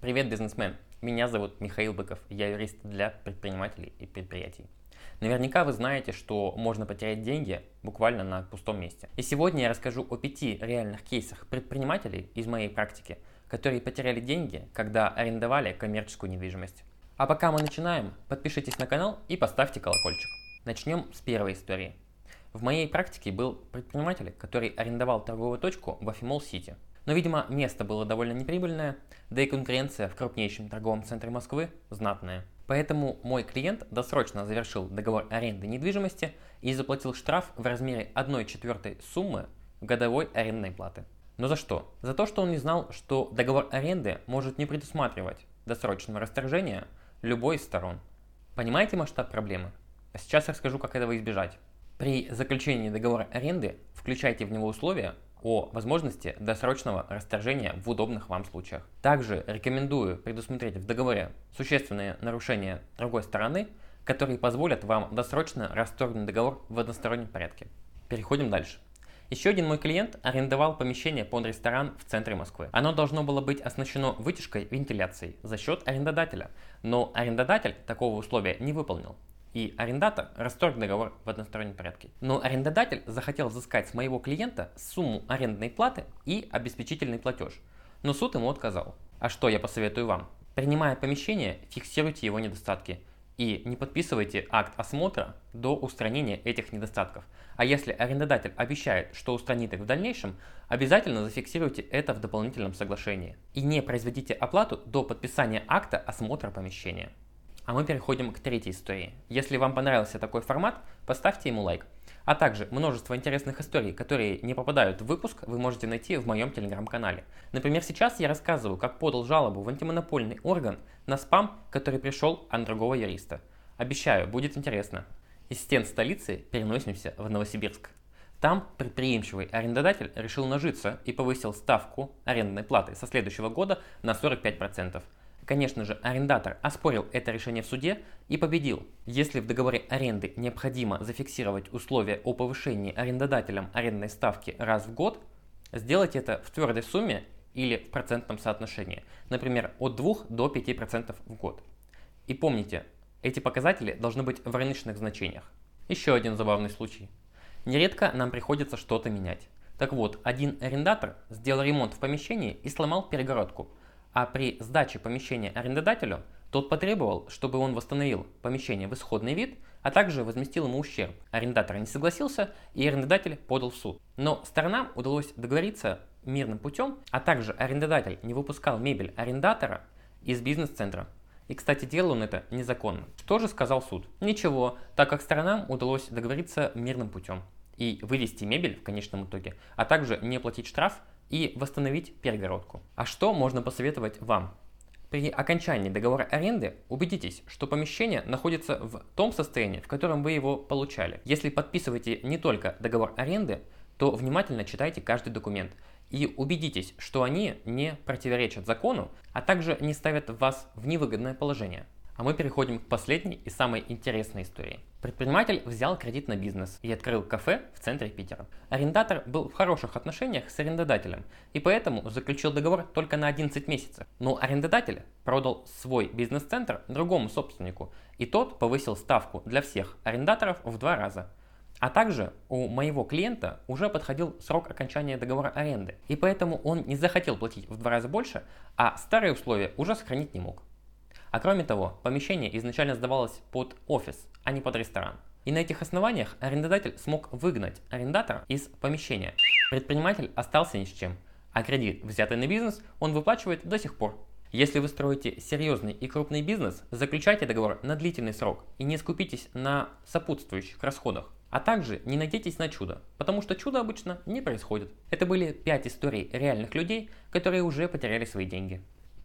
Привет, бизнесмен! Меня зовут Михаил Быков, я юрист для предпринимателей и предприятий. Наверняка вы знаете, что можно потерять деньги буквально на пустом месте. И сегодня я расскажу о пяти реальных кейсах предпринимателей из моей практики, которые потеряли деньги, когда арендовали коммерческую недвижимость. А пока мы начинаем, подпишитесь на канал и поставьте колокольчик. Начнем с первой истории. В моей практике был предприниматель, который арендовал торговую точку в Афимол-Сити – но, видимо, место было довольно неприбыльное, да и конкуренция в крупнейшем торговом центре Москвы знатная. Поэтому мой клиент досрочно завершил договор аренды недвижимости и заплатил штраф в размере 1 четвертой суммы годовой арендной платы. Но за что? За то, что он не знал, что договор аренды может не предусматривать досрочного расторжения любой из сторон. Понимаете масштаб проблемы? А сейчас расскажу, как этого избежать. При заключении договора аренды включайте в него условия, о возможности досрочного расторжения в удобных вам случаях. Также рекомендую предусмотреть в договоре существенные нарушения другой стороны, которые позволят вам досрочно расторгнуть договор в одностороннем порядке. Переходим дальше. Еще один мой клиент арендовал помещение под ресторан в центре Москвы. Оно должно было быть оснащено вытяжкой вентиляцией за счет арендодателя, но арендодатель такого условия не выполнил и арендатор расторг договор в одностороннем порядке. Но арендодатель захотел взыскать с моего клиента сумму арендной платы и обеспечительный платеж, но суд ему отказал. А что я посоветую вам? Принимая помещение, фиксируйте его недостатки и не подписывайте акт осмотра до устранения этих недостатков. А если арендодатель обещает, что устранит их в дальнейшем, обязательно зафиксируйте это в дополнительном соглашении. И не произведите оплату до подписания акта осмотра помещения. А мы переходим к третьей истории. Если вам понравился такой формат, поставьте ему лайк. А также множество интересных историй, которые не попадают в выпуск, вы можете найти в моем телеграм-канале. Например, сейчас я рассказываю, как подал жалобу в антимонопольный орган на спам, который пришел от другого юриста. Обещаю, будет интересно. Из стен столицы переносимся в Новосибирск. Там предприимчивый арендодатель решил нажиться и повысил ставку арендной платы со следующего года на 45%. Конечно же, арендатор оспорил это решение в суде и победил. Если в договоре аренды необходимо зафиксировать условия о повышении арендодателем арендной ставки раз в год, сделайте это в твердой сумме или в процентном соотношении, например, от 2 до 5% в год. И помните, эти показатели должны быть в рыночных значениях. Еще один забавный случай. Нередко нам приходится что-то менять. Так вот, один арендатор сделал ремонт в помещении и сломал перегородку – а при сдаче помещения арендодателю тот потребовал, чтобы он восстановил помещение в исходный вид, а также возместил ему ущерб. Арендатор не согласился, и арендодатель подал в суд. Но сторонам удалось договориться мирным путем, а также арендодатель не выпускал мебель арендатора из бизнес-центра. И, кстати, делал он это незаконно. Что же сказал суд? Ничего, так как сторонам удалось договориться мирным путем и вывести мебель в конечном итоге, а также не платить штраф и восстановить перегородку. А что можно посоветовать вам? При окончании договора аренды убедитесь, что помещение находится в том состоянии, в котором вы его получали. Если подписываете не только договор аренды, то внимательно читайте каждый документ и убедитесь, что они не противоречат закону, а также не ставят вас в невыгодное положение. А мы переходим к последней и самой интересной истории. Предприниматель взял кредит на бизнес и открыл кафе в центре Питера. Арендатор был в хороших отношениях с арендодателем и поэтому заключил договор только на 11 месяцев. Но арендодатель продал свой бизнес-центр другому собственнику и тот повысил ставку для всех арендаторов в два раза. А также у моего клиента уже подходил срок окончания договора аренды, и поэтому он не захотел платить в два раза больше, а старые условия уже сохранить не мог. А кроме того, помещение изначально сдавалось под офис, а не под ресторан. И на этих основаниях арендодатель смог выгнать арендатора из помещения. Предприниматель остался ни с чем, а кредит, взятый на бизнес, он выплачивает до сих пор. Если вы строите серьезный и крупный бизнес, заключайте договор на длительный срок и не скупитесь на сопутствующих расходах. А также не надейтесь на чудо, потому что чудо обычно не происходит. Это были 5 историй реальных людей, которые уже потеряли свои деньги.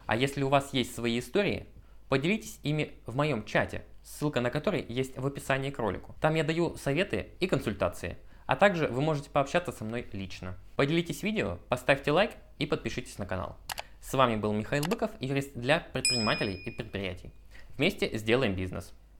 А если у вас есть свои истории, Поделитесь ими в моем чате, ссылка на который есть в описании к ролику. Там я даю советы и консультации, а также вы можете пообщаться со мной лично. Поделитесь видео, поставьте лайк и подпишитесь на канал. С вами был Михаил Быков, юрист для предпринимателей и предприятий. Вместе сделаем бизнес.